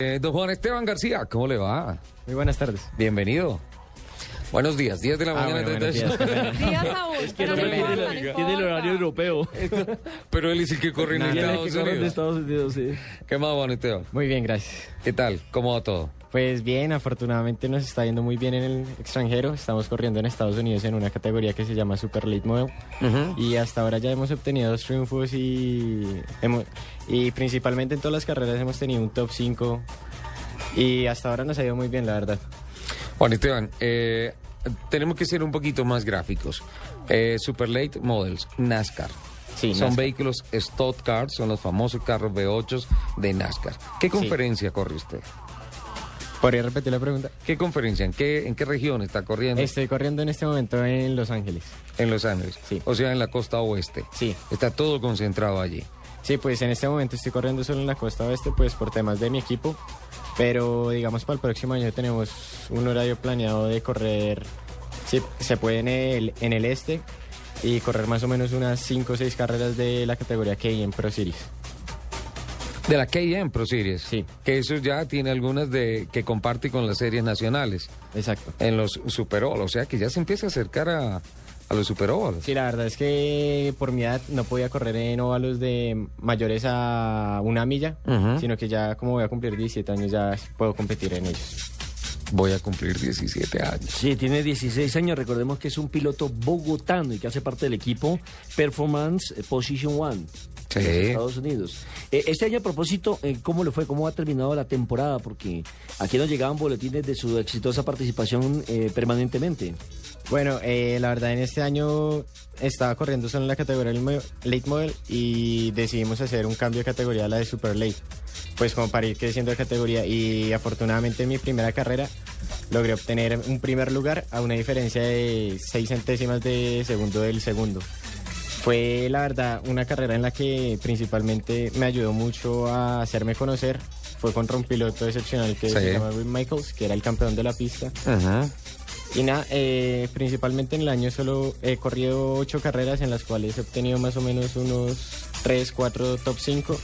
Eh, don Juan Esteban García, ¿cómo le va? Muy buenas tardes. Bienvenido. Buenos días, 10 de la Ah, mañana. bueno, 38. buenos días. Días aún, pero no tiene, el, importa. tiene el horario europeo. Pero él es el que corre en Nah, Estados que Unidos. Estados Unidos, sí. ¿Qué más, Juan Esteban? Muy bien, gracias. ¿Qué tal? ¿Cómo va todo? Pues bien, afortunadamente nos está yendo muy bien en el extranjero. Estamos corriendo en Estados Unidos en una categoría que se llama Super Late Model. Y hasta ahora ya hemos obtenido dos triunfos y, hemos- y principalmente en todas las carreras hemos tenido un top 5. Y hasta ahora nos ha ido muy bien, la verdad. Juan Esteban, eh, tenemos que ser un poquito más gráficos. Eh, Super Late Models, NASCAR. Sí, son NASCAR. vehículos Stock Cars, son los famosos carros V8 de NASCAR. ¿Qué conferencia corre usted? ¿Podría repetir la pregunta? ¿Qué conferencia? ¿En qué, en qué región está corriendo? Estoy corriendo en este momento en Los Ángeles. En Los Ángeles. Sí. O sea, en la costa oeste. Sí. Está todo concentrado allí. Sí, pues en este momento estoy corriendo solo en la costa oeste, pues por temas de mi equipo. Pero digamos para el próximo año tenemos un horario planeado de correr, sí, se puede en el, en el este y correr más o menos unas 5 o 6 carreras de la categoría K en Pro Series. De la KM Pro Series. Sí. Que eso ya tiene algunas de que comparte con las series nacionales Exacto. en los Super Bowl. O sea que ya se empieza a acercar a, a los Super Bowl. Sí, la verdad es que por mi edad no podía correr en óvalos de mayores a una milla, sino que ya como voy a cumplir 17 años ya puedo competir en ellos. Voy a cumplir 17 años. Sí, tiene 16 años. Recordemos que es un piloto bogotano y que hace parte del equipo Performance Position One Sí. de Estados Unidos. Eh, este año, a propósito, eh, ¿cómo le fue? ¿Cómo ha terminado la temporada? Porque aquí nos llegaban boletines de su exitosa participación eh, permanentemente. Bueno, eh, la verdad en este año estaba corriendo solo en la categoría Late Model y decidimos hacer un cambio de categoría a la de Super Late, pues como para ir creciendo de categoría y afortunadamente en mi primera carrera logré obtener un primer lugar a una diferencia de 6 centésimas de segundo del segundo. Fue la verdad una carrera en la que principalmente me ayudó mucho a hacerme conocer. Fue contra un piloto excepcional que Sí. se llama Will Michaels, que era el campeón de la pista. Ajá. Y nada, eh, principalmente en el año solo he corrido ocho carreras en las cuales he obtenido más o menos unos 3, 4 top 5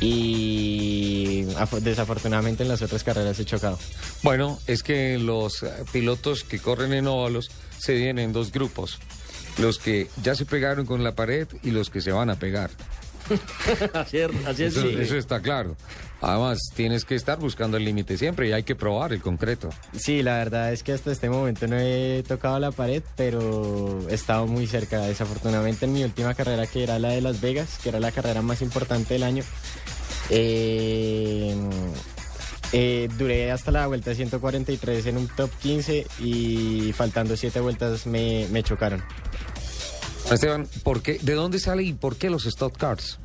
y afo- desafortunadamente en las otras carreras he chocado. Bueno, es que los eh, pilotos que corren en óvalos se dividen en dos grupos. Los que ya se pegaron con la pared y los que se van a pegar. así es, así es, Eso, sí. eso está claro. Además, tienes que estar buscando el límite siempre y hay que probar el concreto. Sí, la verdad es que hasta este momento no he tocado la pared, pero he estado muy cerca. Desafortunadamente en mi última carrera, que era la de Las Vegas, que era la carrera más importante del año, eh, eh, duré hasta la vuelta 143 en un top 15 y faltando 7 vueltas me, me chocaron. Esteban, ¿por qué, ¿de dónde sale y por qué los stock cars?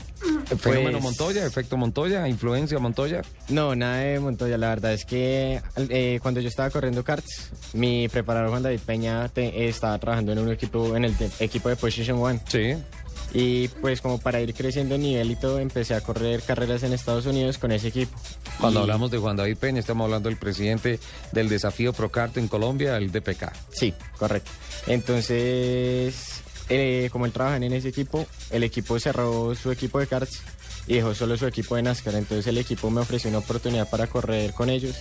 ¿Fenómeno Pues- Montoya? ¿Efecto Montoya? ¿Influencia Montoya? No, nada de Montoya. La verdad es que eh, cuando yo estaba corriendo karts, mi preparador Juan David Peña te- estaba trabajando en un equipo, en el equipo de Position One. Sí. Y pues como para ir creciendo en nivel y todo, empecé a correr carreras en Estados Unidos con ese equipo. Cuando Y- hablamos de Juan David Peña, estamos hablando del presidente del desafío Procart en Colombia, el DPK. Sí, correcto. Entonces, eh, como él trabaja en ese equipo, el equipo cerró su equipo de karts y dejó solo su equipo de NASCAR. Entonces el equipo me ofreció una oportunidad para correr con ellos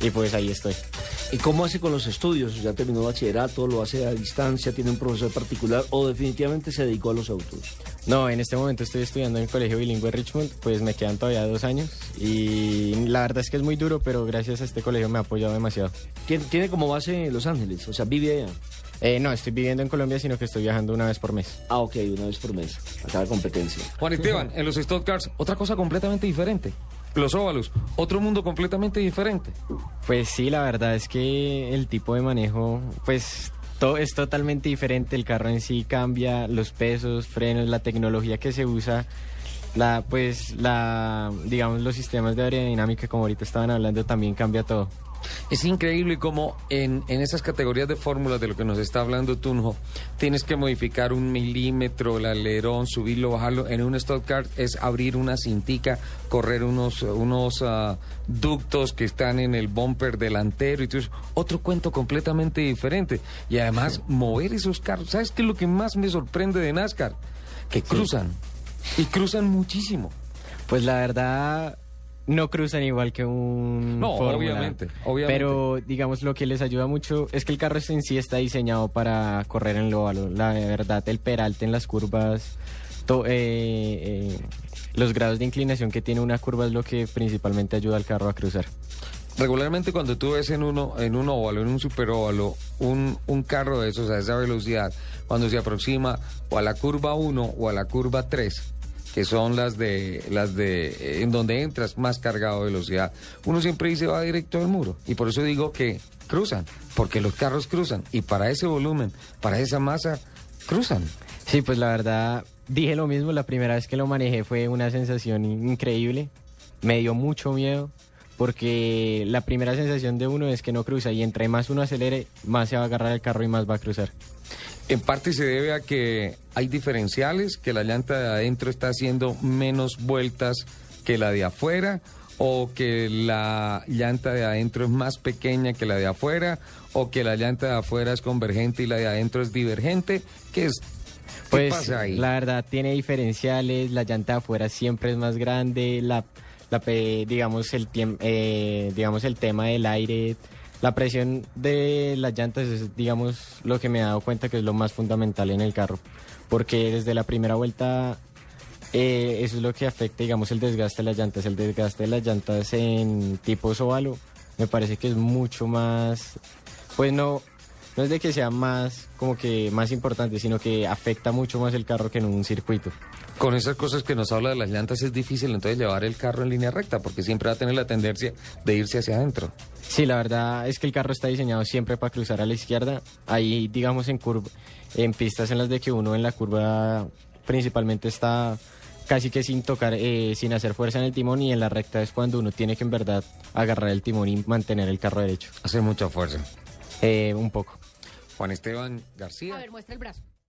y pues ahí estoy. ¿Y cómo hace con los estudios? ¿Ya terminó bachillerato? ¿Lo hace a distancia? ¿Tiene un profesor particular? ¿O definitivamente se dedicó a los autos? No, en este momento estoy estudiando en el Colegio Bilingüe Richmond, pues me quedan todavía dos años y la verdad es que es muy duro, pero gracias a este colegio me ha apoyado demasiado. Tiene, tiene como base Los Ángeles, o sea, vive allá. Eh, no, estoy viviendo en Colombia, sino que estoy viajando una vez por mes. Ah, ok, una vez por mes, a cada competencia. Juan Esteban, en los stock cars, otra cosa completamente diferente. Los óvalos, otro mundo completamente diferente. Pues sí, la verdad es que el tipo de manejo, pues todo es totalmente diferente. El carro en sí cambia, los pesos, frenos, la tecnología que se usa, la, pues la, digamos, los sistemas de aerodinámica, como ahorita estaban hablando, también cambia todo. Es increíble cómo en, en esas categorías de fórmulas de lo que nos está hablando Tunjo, tienes que modificar un milímetro el alerón, subirlo, bajarlo. En un stock car es abrir una cintica, correr unos, unos ah, ductos que están en el bumper delantero y todo eso. Otro cuento completamente diferente. Y además, mover esos carros. ¿Sabes qué es lo que más me sorprende de NASCAR? Que cruzan. Y cruzan muchísimo. Pues la verdad, no cruzan igual que un No, Fórmula. obviamente, obviamente. Pero digamos lo que les ayuda mucho es que el carro en sí está diseñado para correr en lo óvalo. La verdad, el peralte en las curvas, to- eh, eh, los grados de inclinación que tiene una curva es lo que principalmente ayuda al carro a cruzar. Regularmente cuando tú ves en uno, en un óvalo, en un superóvalo, un, un carro de esos a esa velocidad, cuando se aproxima o a la curva 1 o a la curva 3, que son las de las de eh, en donde entras más cargado de velocidad, uno siempre dice va directo al muro. Y por eso digo que cruzan, porque los carros cruzan. Y para ese volumen, para esa masa, cruzan. Sí, pues la verdad, dije lo mismo, la primera vez que lo manejé fue una sensación in- increíble, me dio mucho miedo, porque la primera sensación de uno es que no cruza y entre más uno acelere, más se va a agarrar el carro y más va a cruzar. En parte se debe a que hay diferenciales, que la llanta de adentro está haciendo menos vueltas que la de afuera, o que la llanta de adentro es más pequeña que la de afuera, o que la llanta de afuera es convergente y la de adentro es divergente. ¿Qué es? ¿Qué Pues pasa ahí? la verdad tiene diferenciales, la llanta de afuera siempre es más grande, la, la digamos el eh, digamos el tema del aire, la presión de las llantas es digamos lo que me he dado cuenta que es lo más fundamental en el carro, porque desde la primera vuelta eh, eso es lo que afecta digamos el desgaste de las llantas, el desgaste de las llantas en tipo óvalo me parece que es mucho más pues no no es de que sea más como que más importante, sino que afecta mucho más el carro que en un circuito. Con esas cosas que nos habla de las llantas es difícil entonces llevar el carro en línea recta, porque siempre va a tener la tendencia de irse hacia adentro. Sí, la verdad es que el carro está diseñado siempre para cruzar a la izquierda. Ahí, digamos, en curva, en pistas en las de que uno en la curva principalmente está casi que sin tocar, eh, sin hacer fuerza en el timón y en la recta es cuando uno tiene que en verdad agarrar el timón y mantener el carro derecho. Hace mucha fuerza. Eh, un poco. Juan Esteban García. A ver, muestra el brazo.